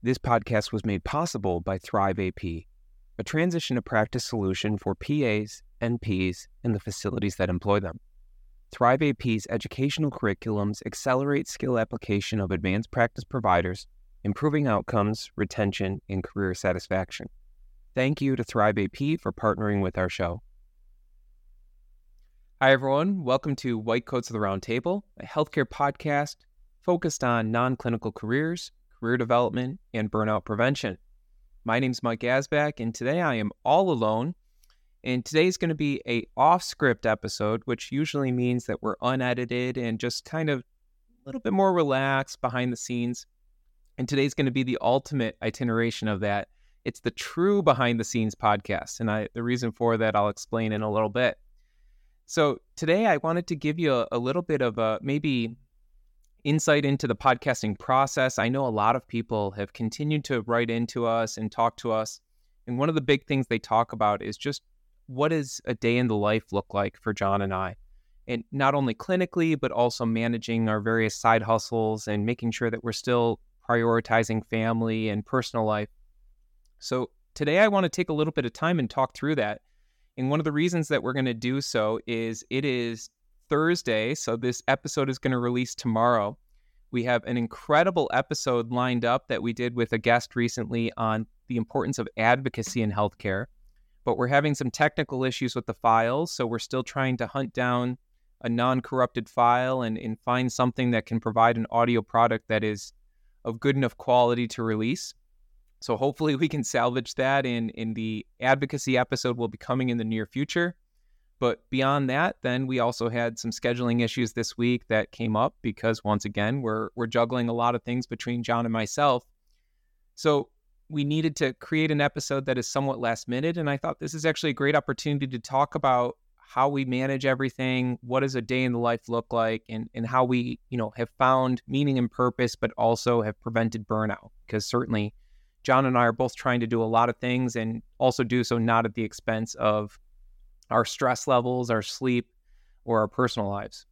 This podcast was made possible by ThriveAP, a transition to practice solution for PAs, NPs, and the facilities that employ them. ThriveAP's educational curriculums accelerate skill application of advanced practice providers, improving outcomes, retention, and career satisfaction. Thank you to ThriveAP for partnering with our show. Hi, everyone. Welcome to White Coats of the Roundtable, a healthcare podcast focused on non clinical careers career development, and burnout prevention. My name is Mike Asbach, and today I am all alone. And today is going to be a off-script episode, which usually means that we're unedited and just kind of a little bit more relaxed behind the scenes. And today's going to be the ultimate itineration of that. It's the true behind the scenes podcast, and I the reason for that I'll explain in a little bit. So today I wanted to give you a, a little bit of a maybe insight into the podcasting process. I know a lot of people have continued to write into us and talk to us. And one of the big things they talk about is just what does a day in the life look like for John and I? And not only clinically, but also managing our various side hustles and making sure that we're still prioritizing family and personal life. So today I want to take a little bit of time and talk through that. And one of the reasons that we're going to do so is it is Thursday. So this episode is going to release tomorrow. We have an incredible episode lined up that we did with a guest recently on the importance of advocacy in healthcare. But we're having some technical issues with the files. So we're still trying to hunt down a non corrupted file and, and find something that can provide an audio product that is of good enough quality to release. So hopefully we can salvage that in in the advocacy episode will be coming in the near future. But beyond that, then we also had some scheduling issues this week that came up because once again, we're we're juggling a lot of things between John and myself. So we needed to create an episode that is somewhat last minute. And I thought this is actually a great opportunity to talk about how we manage everything, what does a day in the life look like, and, and how we, you know, have found meaning and purpose, but also have prevented burnout. Because certainly John and I are both trying to do a lot of things and also do so not at the expense of our stress levels, our sleep, or our personal lives.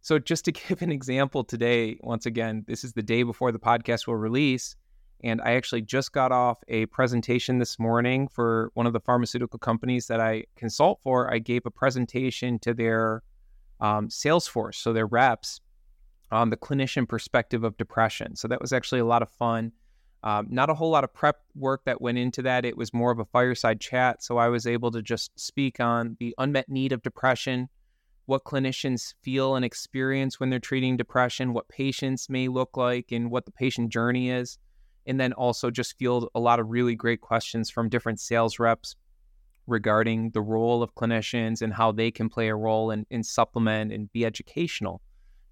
So, just to give an example today, once again, this is the day before the podcast will release. And I actually just got off a presentation this morning for one of the pharmaceutical companies that I consult for. I gave a presentation to their um, sales force, so their reps, on the clinician perspective of depression. So that was actually a lot of fun. Um, not a whole lot of prep work that went into that. It was more of a fireside chat. So I was able to just speak on the unmet need of depression, what clinicians feel and experience when they're treating depression, what patients may look like, and what the patient journey is. And then also just field a lot of really great questions from different sales reps regarding the role of clinicians and how they can play a role in, in supplement and be educational.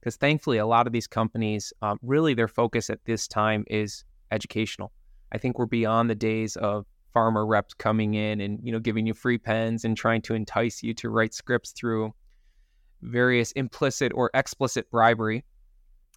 Because thankfully, a lot of these companies, um, really their focus at this time is educational. I think we're beyond the days of pharma reps coming in and you know giving you free pens and trying to entice you to write scripts through various implicit or explicit bribery.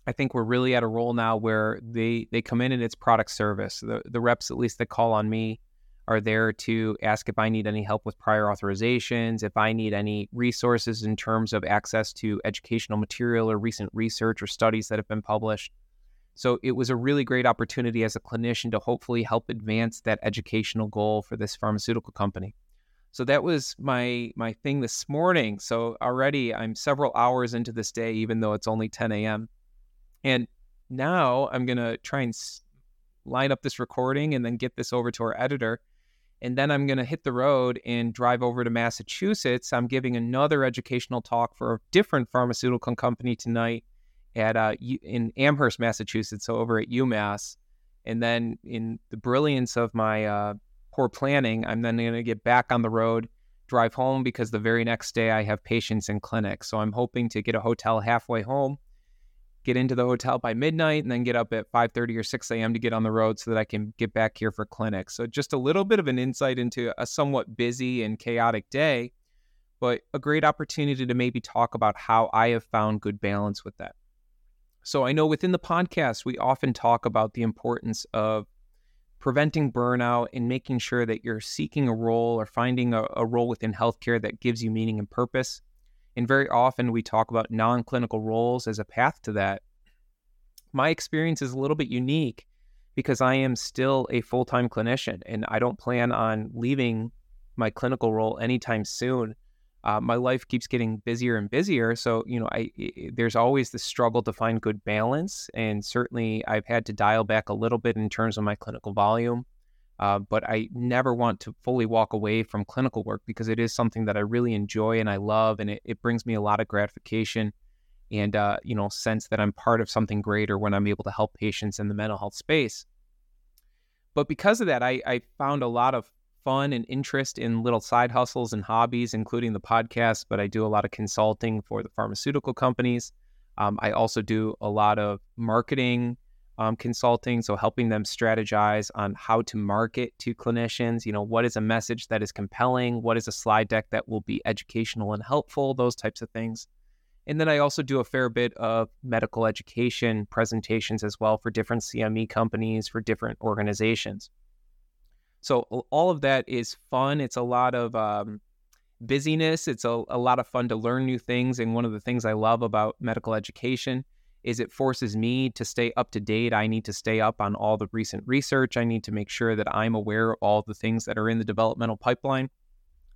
I think we're really at a role now where they they come in and it's product service. The the reps at least that call on me are there to ask if I need any help with prior authorizations, if I need any resources in terms of access to educational material or recent research or studies that have been published. So it was a really great opportunity as a clinician to hopefully help advance that educational goal for this pharmaceutical company. So that was my my thing this morning. So already I'm several hours into this day, even though it's only 10 a.m. And now I'm gonna try and line up this recording and then get this over to our editor. And then I'm to hit the road and drive over to Massachusetts. I'm giving another educational talk for a different pharmaceutical company tonight at uh, in Amherst, Massachusetts, so over at UMass. And then in the brilliance of my uh, poor planning, I'm then going to get back on the road, drive home because the very next day I have patients in clinic. So I'm hoping to get a hotel halfway home, get into the hotel by midnight, and then get up at 5:30 or 6 a.m. to get on the road so that I can get back here for clinic. So just a little bit of an insight into a somewhat busy and chaotic day, but a great opportunity to maybe talk about how I have found good balance with that. So I know within the podcast, we often talk about the importance of preventing burnout and making sure that you're seeking a role or finding a, a role within healthcare that gives you meaning and purpose. And very often we talk about non clinical roles as a path to that. My experience is a little bit unique because I am still a full time clinician and I don't plan on leaving my clinical role anytime soon. Uh, my life keeps getting busier and busier, so you know, I, there's always the struggle to find good balance, and certainly I've had to dial back a little bit in terms of my clinical volume. Uh, but I never want to fully walk away from clinical work because it is something that I really enjoy and I love, and it, it brings me a lot of gratification and uh, you know sense that I'm part of something greater when I'm able to help patients in the mental health space. But because of that, I, I found a lot of fun and interest in little side hustles and hobbies, including the podcast. But I do a lot of consulting for the pharmaceutical companies. Um, I also do a lot of marketing um, consulting, so helping them strategize on how to market to clinicians. You know, what is a message that is compelling? What is a slide deck that will be educational and helpful? Those types of things. And then I also do a fair bit of medical education presentations as well for different CME companies, for different organizations. So all of that is fun. It's a lot of um, busyness. It's a, a lot of fun to learn new things. And one of the things I love about medical education is it forces me to stay up to date. I need to stay up on all the recent research. I need to make sure that I'm aware of all the things that are in the developmental pipeline.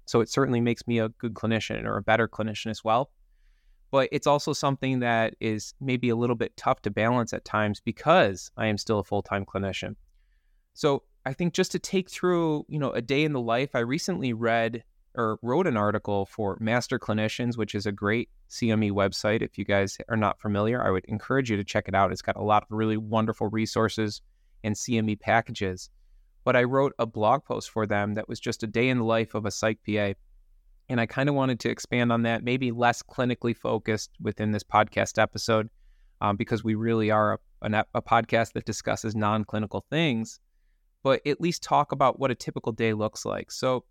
So it certainly makes me a good clinician or a better clinician as well but it's also something that is maybe a little bit tough to balance at times because I am still a full-time clinician. So I think just to take through, you know, a day in the life, I recently read or wrote an article for Master Clinicians, which is a great CME website. If you guys are not familiar, I would encourage you to check it out. It's got a lot of really wonderful resources and CME packages. But I wrote a blog post for them that was just a day in the life of a psych PA. And I kind of wanted to expand on that, maybe less clinically focused within this podcast episode, um, because we really are a, a, a podcast that discusses non clinical things, but at least talk about what a typical day looks like. So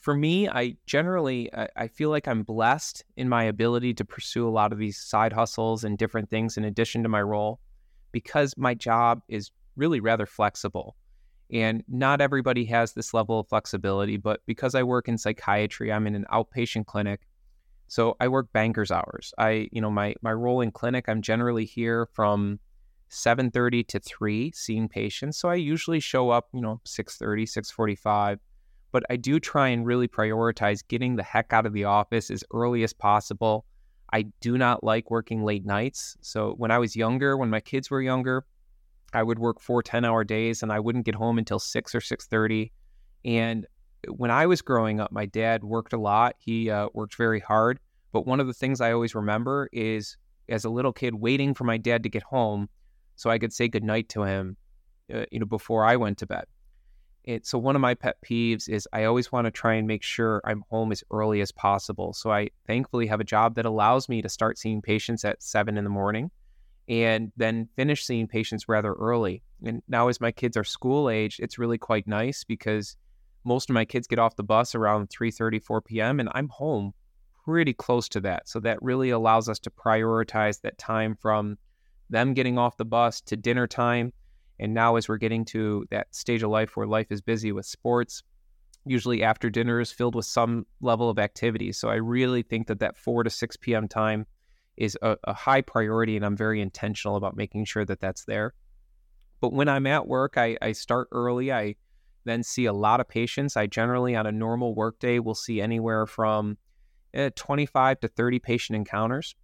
for me, I generally I, feel like I'm blessed in my ability to pursue a lot of these side hustles and different things in addition to my role because my job is really rather flexible. And not everybody has this level of flexibility, but because I work in psychiatry, I'm in an outpatient clinic. So I work banker's hours. I, you know, my my role in clinic, I'm generally here from 7:30 to 3 seeing patients. So I usually show up, you know, 6:30, 6:45, but I do try and really prioritize getting the heck out of the office as early as possible. I do not like working late nights. So when I was younger, when my kids were younger, I would work four 10 hour days and I wouldn't get home until 6 or 6.30. And when I was growing up, my dad worked a lot. He uh, worked very hard. But one of the things I always remember is as a little kid waiting for my dad to get home so I could say goodnight to him, uh, you know, before I went to bed. It, so one of my pet peeves is I always want to try and make sure I'm home as early as possible. So I thankfully have a job that allows me to start seeing patients at seven in the morning and then finish seeing patients rather early. And now, as my kids are school age, it's really quite nice because most of my kids get off the bus around 3:30, 4 p.m., and I'm home pretty close to that. So that really allows us to prioritize that time from them getting off the bus to dinner time. And now, as we're getting to that stage of life where life is busy with sports, usually after dinner is filled with some level of activity. So I really think that that 4 to 6 p.m. time is a, a high priority, and I'm very intentional about making sure that that's there. But when I'm at work, I, I start early. I then see a lot of patients. I generally, on a normal workday, will see anywhere from eh, 25 to 30 patient encounters.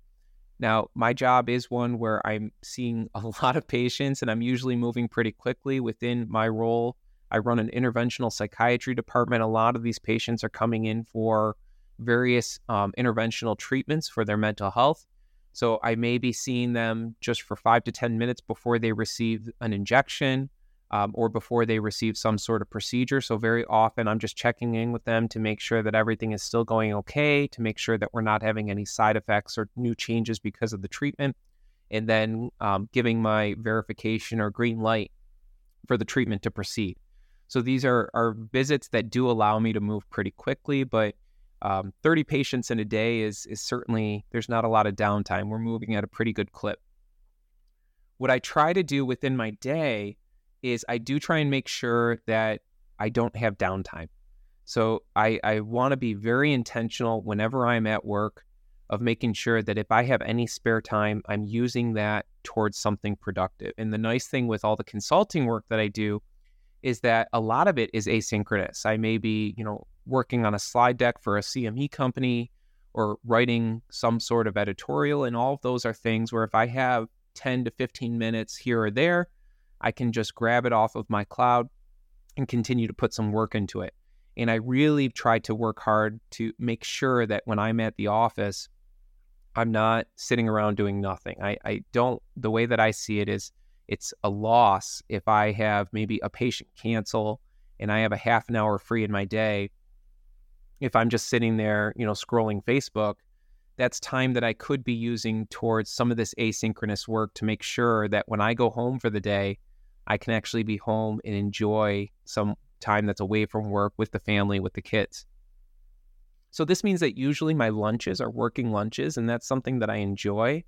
Now, my job is one where I'm seeing a lot of patients and I'm usually moving pretty quickly within my role. I run an interventional psychiatry department. A lot of these patients are coming in for various um, interventional treatments for their mental health. So I may be seeing them just for five to 10 minutes before they receive an injection um, or before they receive some sort of procedure. So very often I'm just checking in with them to make sure that everything is still going okay, to make sure that we're not having any side effects or new changes because of the treatment, and then um, giving my verification or green light for the treatment to proceed. So these are, are visits that do allow me to move pretty quickly, but um, 30 patients in a day is is certainly there's not a lot of downtime. We're moving at a pretty good clip. What I try to do within my day is I do try and make sure that I don't have downtime. So I, I want to be very intentional whenever I'm at work of making sure that if I have any spare time, I'm using that towards something productive. And the nice thing with all the consulting work that I do is that a lot of it is asynchronous. I may be, you know, working on a slide deck for a CME company or writing some sort of editorial. And all of those are things where if I have 10 to 15 minutes here or there, I can just grab it off of my cloud and continue to put some work into it. And I really try to work hard to make sure that when I'm at the office, I'm not sitting around doing nothing. I, I don't, the way that I see it is it's a loss if I have maybe a patient cancel and I have a half an hour free in my day. If I'm just sitting there, you know, scrolling Facebook, that's time that I could be using towards some of this asynchronous work to make sure that when I go home for the day, I can actually be home and enjoy some time that's away from work with the family, with the kids. So this means that usually my lunches are working lunches, and that's something that I enjoy.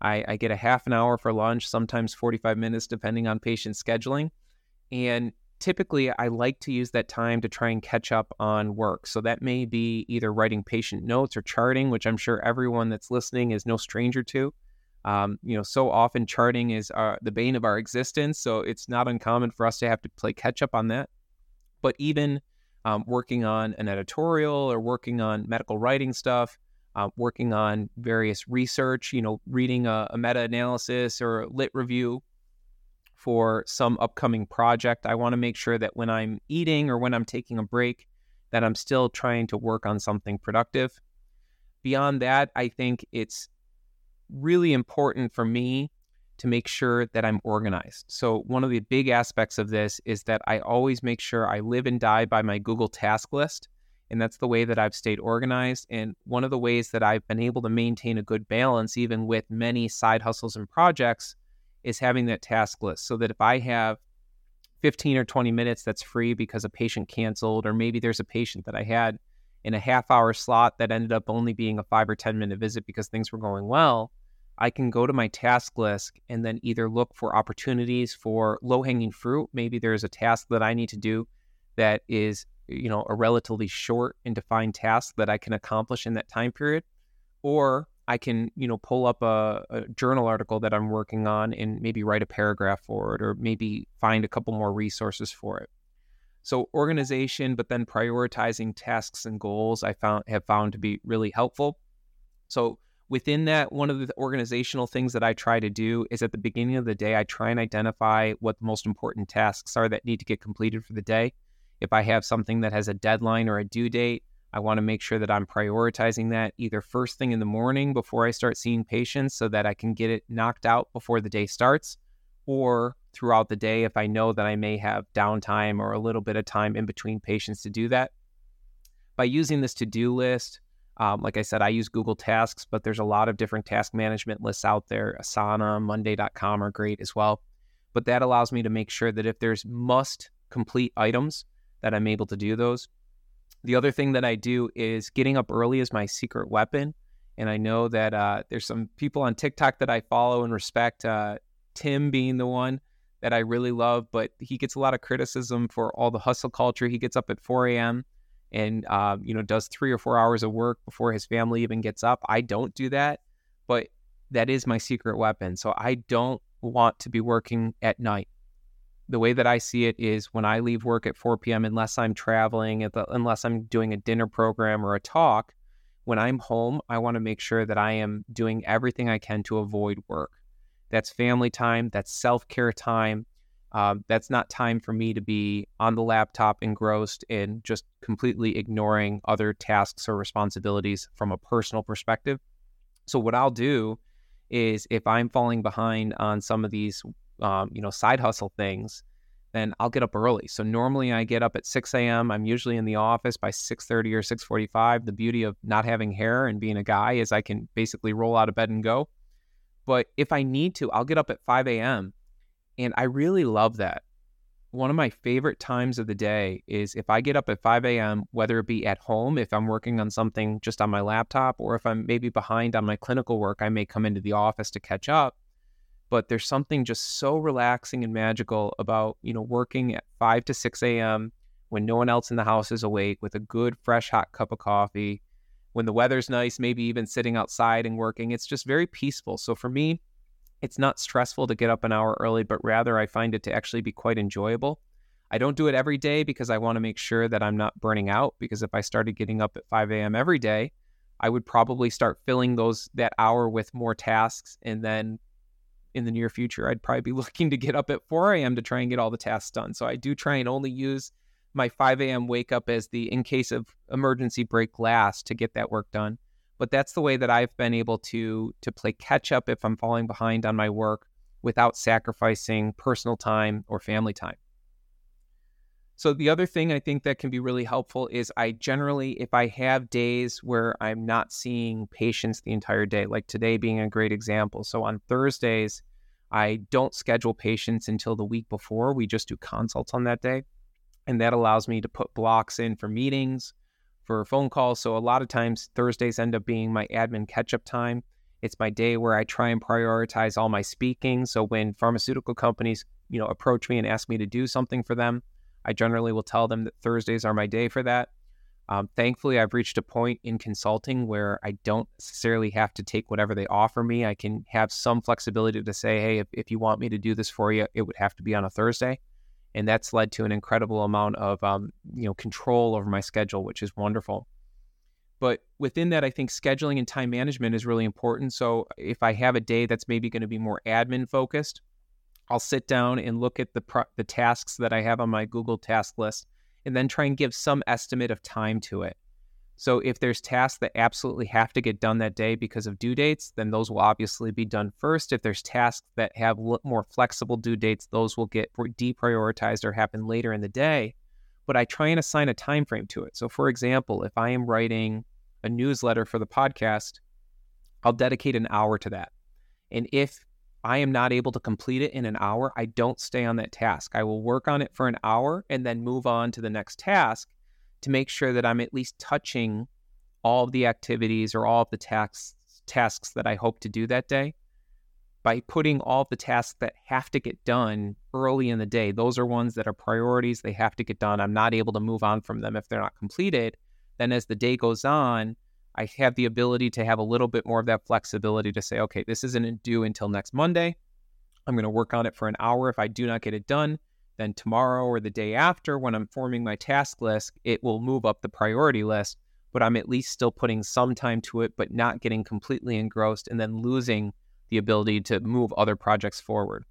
I, I get a half an hour for lunch, sometimes 45 minutes, depending on patient scheduling. And typically, I like to use that time to try and catch up on work. So that may be either writing patient notes or charting, which I'm sure everyone that's listening is no stranger to. Um, you know, so often charting is our, the bane of our existence. So it's not uncommon for us to have to play catch up on that. But even um, working on an editorial or working on medical writing stuff, uh, working on various research, you know, reading a, a meta analysis or a lit review for some upcoming project. I want to make sure that when I'm eating or when I'm taking a break, that I'm still trying to work on something productive. Beyond that, I think it's really important for me to make sure that I'm organized. So, one of the big aspects of this is that I always make sure I live and die by my Google task list. And that's the way that I've stayed organized. And one of the ways that I've been able to maintain a good balance, even with many side hustles and projects, is having that task list so that if I have 15 or 20 minutes that's free because a patient canceled, or maybe there's a patient that I had in a half hour slot that ended up only being a five or 10 minute visit because things were going well, I can go to my task list and then either look for opportunities for low hanging fruit. Maybe there's a task that I need to do that is, you know, a relatively short and defined task that I can accomplish in that time period. Or I can, you know, pull up a, a journal article that I'm working on and maybe write a paragraph for it or maybe find a couple more resources for it. So organization, but then prioritizing tasks and goals I found have found to be really helpful. So within that, one of the organizational things that I try to do is at the beginning of the day, I try and identify what the most important tasks are that need to get completed for the day. If I have something that has a deadline or a due date, I want to make sure that I'm prioritizing that either first thing in the morning before I start seeing patients so that I can get it knocked out before the day starts, or throughout the day if I know that I may have downtime or a little bit of time in between patients to do that. By using this to do list, um, like I said, I use Google Tasks, but there's a lot of different task management lists out there. Asana, Monday.com are great as well. But that allows me to make sure that if there's must complete items, that I'm able to do those. The other thing that I do is getting up early is my secret weapon. And I know that uh, there's some people on TikTok that I follow and respect, uh, Tim being the one that I really love, but he gets a lot of criticism for all the hustle culture. He gets up at 4 a.m and uh, you know does three or four hours of work before his family even gets up. I don't do that, but that is my secret weapon. So I don't want to be working at night. The way that I see it is when I leave work at 4 p.m., unless I'm traveling, unless I'm doing a dinner program or a talk, when I'm home, I want to make sure that I am doing everything I can to avoid work. That's family time, that's self care time, um, that's not time for me to be on the laptop engrossed and just completely ignoring other tasks or responsibilities from a personal perspective. So what I'll do is if I'm falling behind on some of these, um, you know, side hustle things, then I'll get up early. So normally I get up at 6 a.m. I'm usually in the office by 6:30 or 6:45. The beauty of not having hair and being a guy is I can basically roll out of bed and go. But if I need to, I'll get up at 5 a.m. And I really love that. One of my favorite times of the day is if I get up at 5 a.m., whether it be at home, if I'm working on something just on my laptop, or if I'm maybe behind on my clinical work, I may come into the office to catch up. But there's something just so relaxing and magical about, you know, working at 5 to 6 a.m. when no one else in the house is awake with a good, fresh, hot cup of coffee, when the weather's nice, maybe even sitting outside and working. It's just very peaceful. So for me, it's not stressful to get up an hour early, but rather I find it to actually be quite enjoyable. I don't do it every day because I want to make sure that I'm not burning out. Because if I started getting up at 5 a.m. every day, I would probably start filling those that hour with more tasks. And then in the near future, I'd probably be looking to get up at 4 a.m. to try and get all the tasks done. So I do try and only use my 5 a.m. wake up as the in case of emergency break last to get that work done. But that's the way that I've been able to to play catch up if I'm falling behind on my work without sacrificing personal time or family time. So the other thing I think that can be really helpful is I generally, if I have days where I'm not seeing patients the entire day, like today being a great example. So on Thursdays, I don't schedule patients until the week before. We just do consults on that day. And that allows me to put blocks in for meetings, for phone calls. So a lot of times Thursdays end up being my admin catch up time. It's my day where I try and prioritize all my speaking. So when pharmaceutical companies, you know, approach me and ask me to do something for them, I generally will tell them that Thursdays are my day for that. Um, thankfully, I've reached a point in consulting where I don't necessarily have to take whatever they offer me. I can have some flexibility to say, hey, if, if you want me to do this for you, it would have to be on a Thursday. And that's led to an incredible amount of um, you know control over my schedule, which is wonderful. But within that, I think scheduling and time management is really important. So if I have a day that's maybe going to be more admin focused, I'll sit down and look at the pro- the tasks that I have on my Google task list and then try and give some estimate of time to it. So if there's tasks that absolutely have to get done that day because of due dates, then those will obviously be done first. If there's tasks that have more flexible due dates, those will get deprioritized or happen later in the day. But I try and assign a time frame to it. So for example, if I am writing a newsletter for the podcast, I'll dedicate an hour to that. And if I am not able to complete it in an hour, I don't stay on that task. I will work on it for an hour and then move on to the next task to make sure that I'm at least touching all of the activities or all of the tasks tasks that I hope to do that day. By putting all the tasks that have to get done early in the day, those are ones that are priorities. They have to get done. I'm not able to move on from them if they're not completed. Then, as the day goes on, I have the ability to have a little bit more of that flexibility to say, okay, this isn't due until next Monday. I'm going to work on it for an hour. If I do not get it done, then tomorrow or the day after, when I'm forming my task list, it will move up the priority list. But I'm at least still putting some time to it, but not getting completely engrossed and then losing the ability to move other projects forward.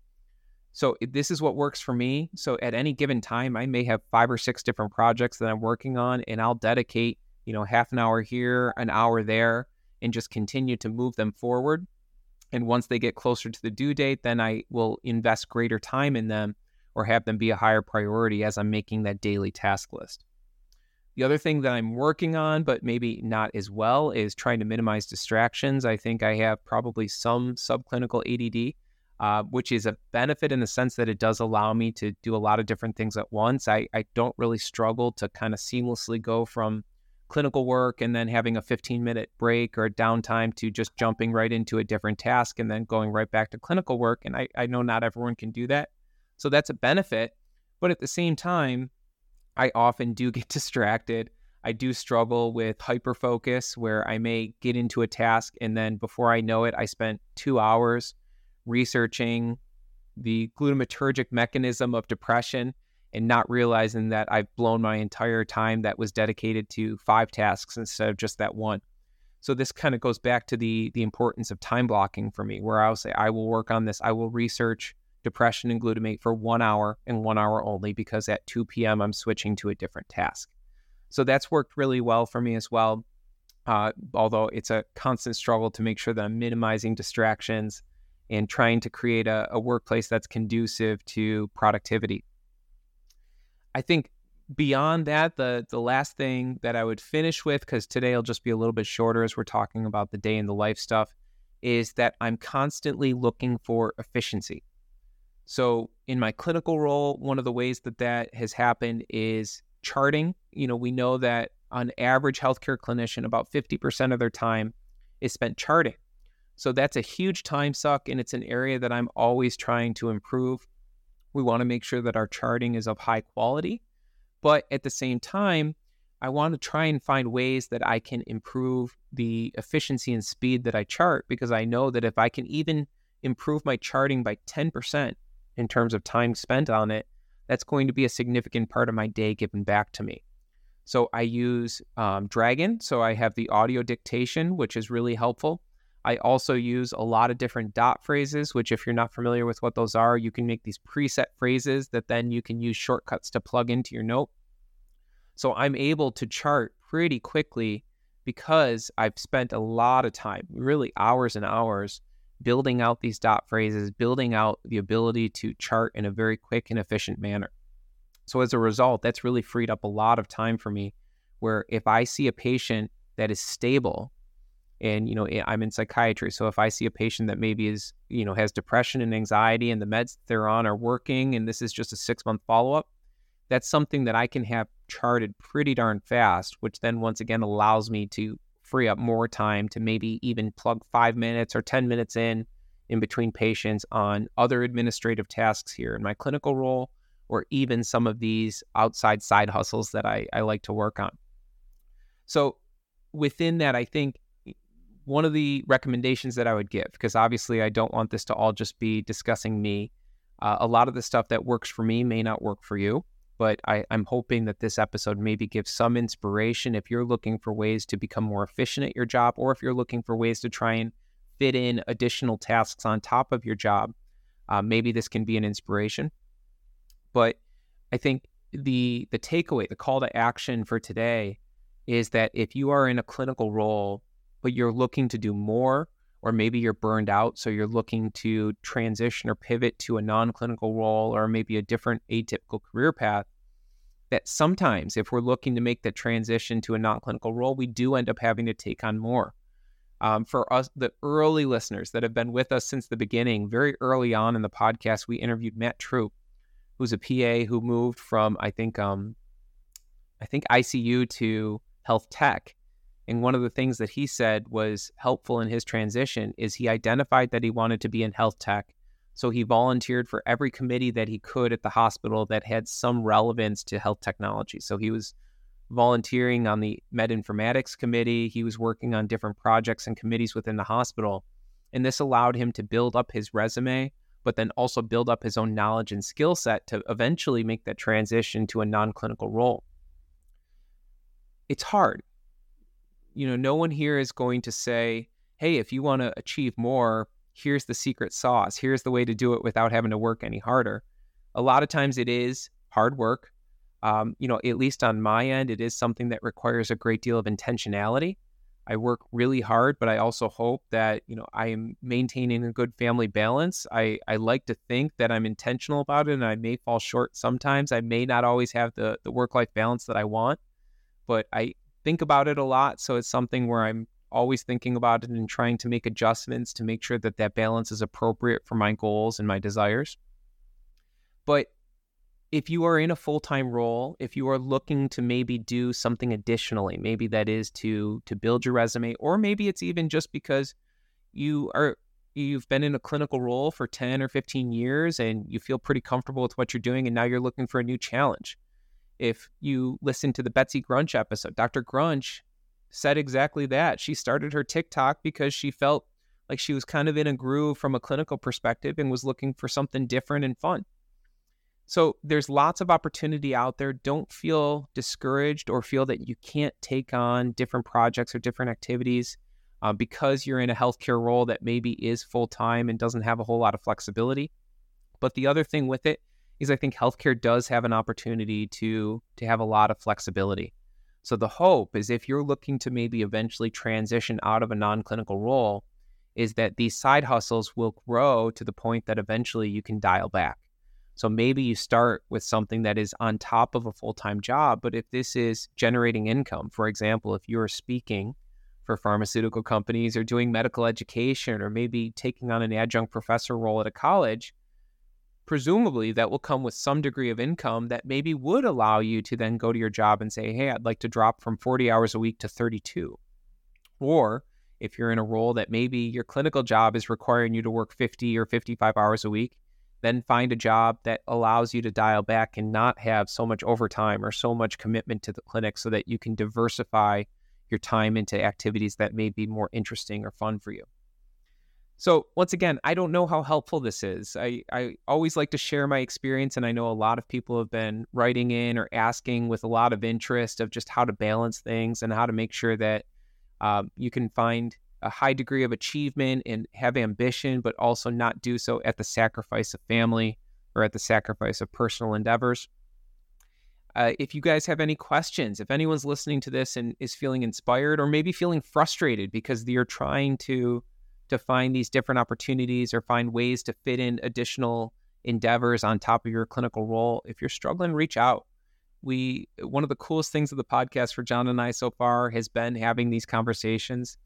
So this is what works for me. So at any given time, I may have five or six different projects that I'm working on, and I'll dedicate you know, half an hour here, an hour there, and just continue to move them forward. And once they get closer to the due date, then I will invest greater time in them or have them be a higher priority as I'm making that daily task list. The other thing that I'm working on, but maybe not as well, is trying to minimize distractions. I think I have probably some subclinical ADD, uh, which is a benefit in the sense that it does allow me to do a lot of different things at once. I, I don't really struggle to kind of seamlessly go from clinical work and then having a 15 minute break or downtime to just jumping right into a different task and then going right back to clinical work. And I, I know not everyone can do that. So that's a benefit. But at the same time, I often do get distracted. I do struggle with hyper focus where I may get into a task and then before I know it, I spent two hours researching the glutamatergic mechanism of depression and not realizing that I've blown my entire time that was dedicated to five tasks instead of just that one. So this kind of goes back to the the importance of time blocking for me, where I'll say I will work on this. I will research depression and glutamate for one hour and one hour only because at 2 p.m. I'm switching to a different task. So that's worked really well for me as well. Uh, although it's a constant struggle to make sure that I'm minimizing distractions and trying to create a, a workplace that's conducive to productivity. I think beyond that, the the last thing that I would finish with, because today will just be a little bit shorter as we're talking about the day in the life stuff, is that I'm constantly looking for efficiency. So in my clinical role, one of the ways that that has happened is charting. You know, we know that on average healthcare clinician, about 50% of their time is spent charting. So that's a huge time suck, and it's an area that I'm always trying to improve. We want to make sure that our charting is of high quality. But at the same time, I want to try and find ways that I can improve the efficiency and speed that I chart because I know that if I can even improve my charting by 10% in terms of time spent on it, that's going to be a significant part of my day given back to me. So I use um, Dragon. So I have the audio dictation, which is really helpful. I also use a lot of different dot phrases, which, if you're not familiar with what those are, you can make these preset phrases that then you can use shortcuts to plug into your note. So I'm able to chart pretty quickly because I've spent a lot of time, really hours and hours, building out these dot phrases, building out the ability to chart in a very quick and efficient manner. So as a result, that's really freed up a lot of time for me where if I see a patient that is stable and you know eh, i'm in psychiatry so if i see a patient that maybe is you know has depression and anxiety and the meds they're on are working and this is just a six month follow-up that's something that i can have charted pretty darn fast which then once again allows me to free up more time to maybe even plug five minutes or 10 minutes in in between patients on other administrative tasks here in my clinical role or even some of these outside side hustles that I, I like to work on so within that i think one of the recommendations that I would give, because obviously I don't want this to all just be discussing me. Uh, a lot of the stuff that works for me may not work for you, but I, I'm hoping that this episode maybe gives some inspiration if you're looking for ways to become more efficient at your job, or if you're looking for ways to try and fit in additional tasks on top of your job. Uh, maybe this can be an inspiration. But I think the the takeaway, the call to action for today is that if you are in a clinical role but you're looking to do more, or maybe you're burned out, so you're looking to transition or pivot to a non clinical role or maybe a different atypical career path, that sometimes if we're looking to make the transition to a non clinical role, we do end up having to take on more. Um, for us, the early listeners that have been with us since the beginning, very early on in the podcast, we interviewed Matt Troop, who's a PA who moved from I think um, I think ICU to health tech, and one of the things that he said was helpful in his transition is he identified that he wanted to be in health tech. So he volunteered for every committee that he could at the hospital that had some relevance to health technology. So he was volunteering on the med informatics committee, he was working on different projects and committees within the hospital. And this allowed him to build up his resume, but then also build up his own knowledge and skill set to eventually make that transition to a non clinical role. It's hard you know, no one here is going to say, hey, if you want to achieve more, here's the secret sauce. Here's the way to do it without having to work any harder. A lot of times it is hard work. Um, you know, at least on my end, it is something that requires a great deal of intentionality. I work really hard, but I also hope that, you know, I am maintaining a good family balance. I, I like to think that I'm intentional about it and I may fall short sometimes. I may not always have the, the work life balance that I want, but I, think about it a lot. So it's something where I'm always thinking about it and trying to make adjustments to make sure that that balance is appropriate for my goals and my desires. But if you are in a full time role, if you are looking to maybe do something additionally, maybe that is to to build your resume, or maybe it's even just because you are you've been in a clinical role for 10 or 15 years and you feel pretty comfortable with what you're doing and now you're looking for a new challenge if you listen to the Betsy Grunch episode, Dr. Grunch said exactly that. She started her TikTok because she felt like she was kind of in a groove from a clinical perspective and was looking for something different and fun. So there's lots of opportunity out there. Don't feel discouraged or feel that you can't take on different projects or different activities uh, because you're in a healthcare role that maybe is full time and doesn't have a whole lot of flexibility. But the other thing with it is I think healthcare does have an opportunity to to have a lot of flexibility. So the hope is if you're looking to maybe eventually transition out of a non-clinical role, is that these side hustles will grow to the point that eventually you can dial back. So maybe you start with something that is on top of a full-time job, but if this is generating income, for example, if you're speaking for pharmaceutical companies or doing medical education or maybe taking on an adjunct professor role at a college, presumably that will come with some degree of income that maybe would allow you to then go to your job and say, hey, I'd like to drop from 40 hours a week to 32. Or if you're in a role that maybe your clinical job is requiring you to work 50 or 55 hours a week, then find a job that allows you to dial back and not have so much overtime or so much commitment to the clinic so that you can diversify your time into activities that may be more interesting or fun for you. So, once again, I don't know how helpful this is. I, I always like to share my experience, and I know a lot of people have been writing in or asking with a lot of interest of just how to balance things and how to make sure that um, you can find a high degree of achievement and have ambition, but also not do so at the sacrifice of family or at the sacrifice of personal endeavors. Uh, if you guys have any questions, if anyone's listening to this and is feeling inspired or maybe feeling frustrated because you're trying to to find these different opportunities or find ways to fit in additional endeavors on top of your clinical role, if you're struggling, reach out. We one of the coolest things of the podcast for John and I so far has been having these conversations.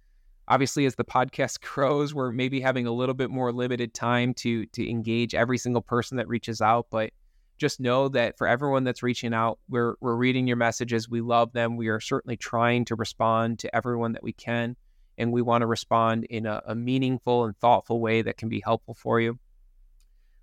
Obviously as the podcast grows we're maybe having a little bit more limited time to to engage every single person that reaches out but just know that for everyone that's reaching out we're we're reading your messages. We love them. We are certainly trying to respond to everyone that we can and we want to respond in a, a meaningful and thoughtful way that can be helpful for you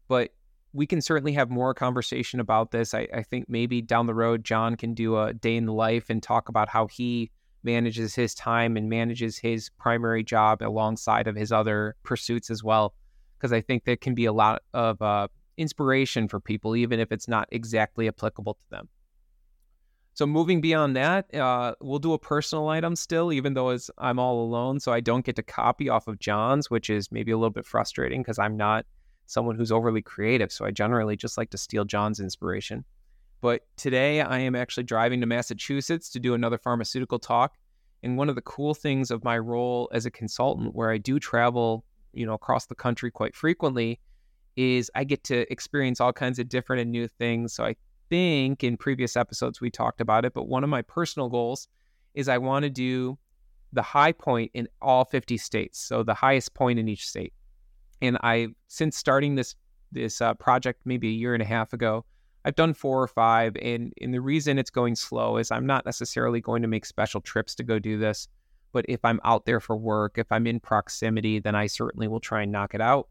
but we can certainly have more conversation about this I, I think maybe down the road john can do a day in the life and talk about how he manages his time and manages his primary job alongside of his other pursuits as well. Because I think there can be a lot of uh, inspiration for people, even if it's not exactly applicable to them. So moving beyond that, uh, we'll do a personal item still, even though I'm all alone. So I don't get to copy off of John's, which is maybe a little bit frustrating because I'm not someone who's overly creative. So I generally just like to steal John's inspiration. But today I am actually driving to Massachusetts to do another pharmaceutical talk. And one of the cool things of my role as a consultant, where I do travel, you know, across the country quite frequently, is I get to experience all kinds of different and new things. So I think in previous episodes we talked about it, but one of my personal goals is I want to do the high point in all 50 states. So the highest point in each state. And I, since starting this this uh, project maybe a year and a half ago, I've done four or five, and and the reason it's going slow is I'm not necessarily going to make special trips to go do this. But if I'm out there for work, if I'm in proximity, then I certainly will try and knock it out.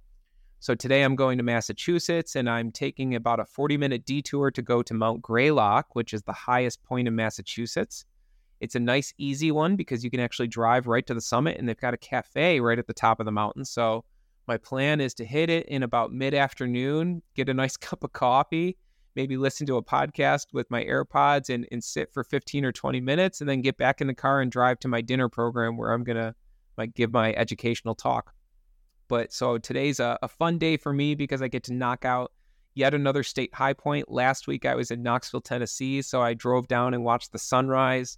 So today I'm going to Massachusetts and I'm taking about a 40 minute detour to go to Mount Greylock, which is the highest point in Massachusetts. It's a nice, easy one because you can actually drive right to the summit and they've got a cafe right at the top of the mountain. So my plan is to hit it in about mid afternoon, get a nice cup of coffee, maybe listen to a podcast with my AirPods and, and sit for 15 or 20 minutes and then get back in the car and drive to my dinner program where I'm going to like give my educational talk. But so today's a, a fun day for me because I get to knock out yet another state high point. Last week I was in Knoxville, Tennessee, so I drove down and watched the sunrise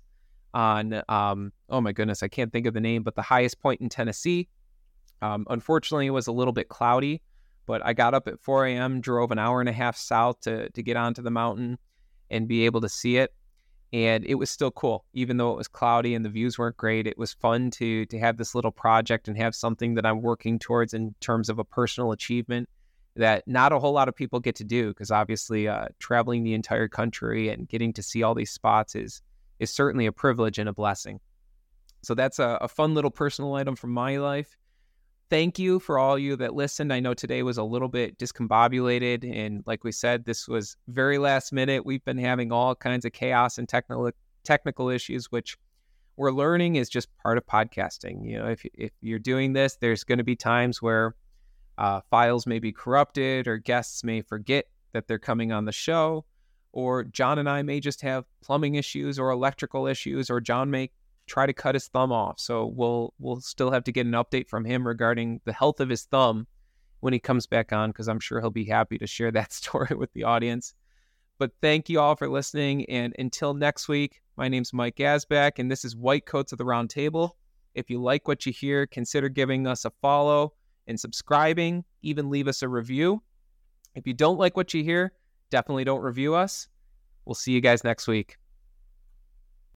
on um, oh my goodness, I can't think of the name, but the highest point in Tennessee. Um, unfortunately, it was a little bit cloudy, but I got up at 4 a.m., drove an hour and a half south to, to get onto the mountain and be able to see it. And it was still cool, even though it was cloudy and the views weren't great. It was fun to to have this little project and have something that I'm working towards in terms of a personal achievement that not a whole lot of people get to do because obviously uh, traveling the entire country and getting to see all these spots is is certainly a privilege and a blessing. So that's a, a fun little personal item from my life thank you for all you that listened. I know today was a little bit discombobulated. And like we said, this was very last minute. We've been having all kinds of chaos and technical technical issues, which we're learning is just part of podcasting. You know, if, if you're doing this, there's going to be times where uh, files may be corrupted or guests may forget that they're coming on the show. Or John and I may just have plumbing issues or electrical issues, or John may try to cut his thumb off. So we'll we'll still have to get an update from him regarding the health of his thumb when he comes back on because I'm sure he'll be happy to share that story with the audience. But thank you all for listening and until next week, my name's Mike Gasback and this is White Coats of the Round Table. If you like what you hear, consider giving us a follow and subscribing, even leave us a review. If you don't like what you hear, definitely don't review us. We'll see you guys next week.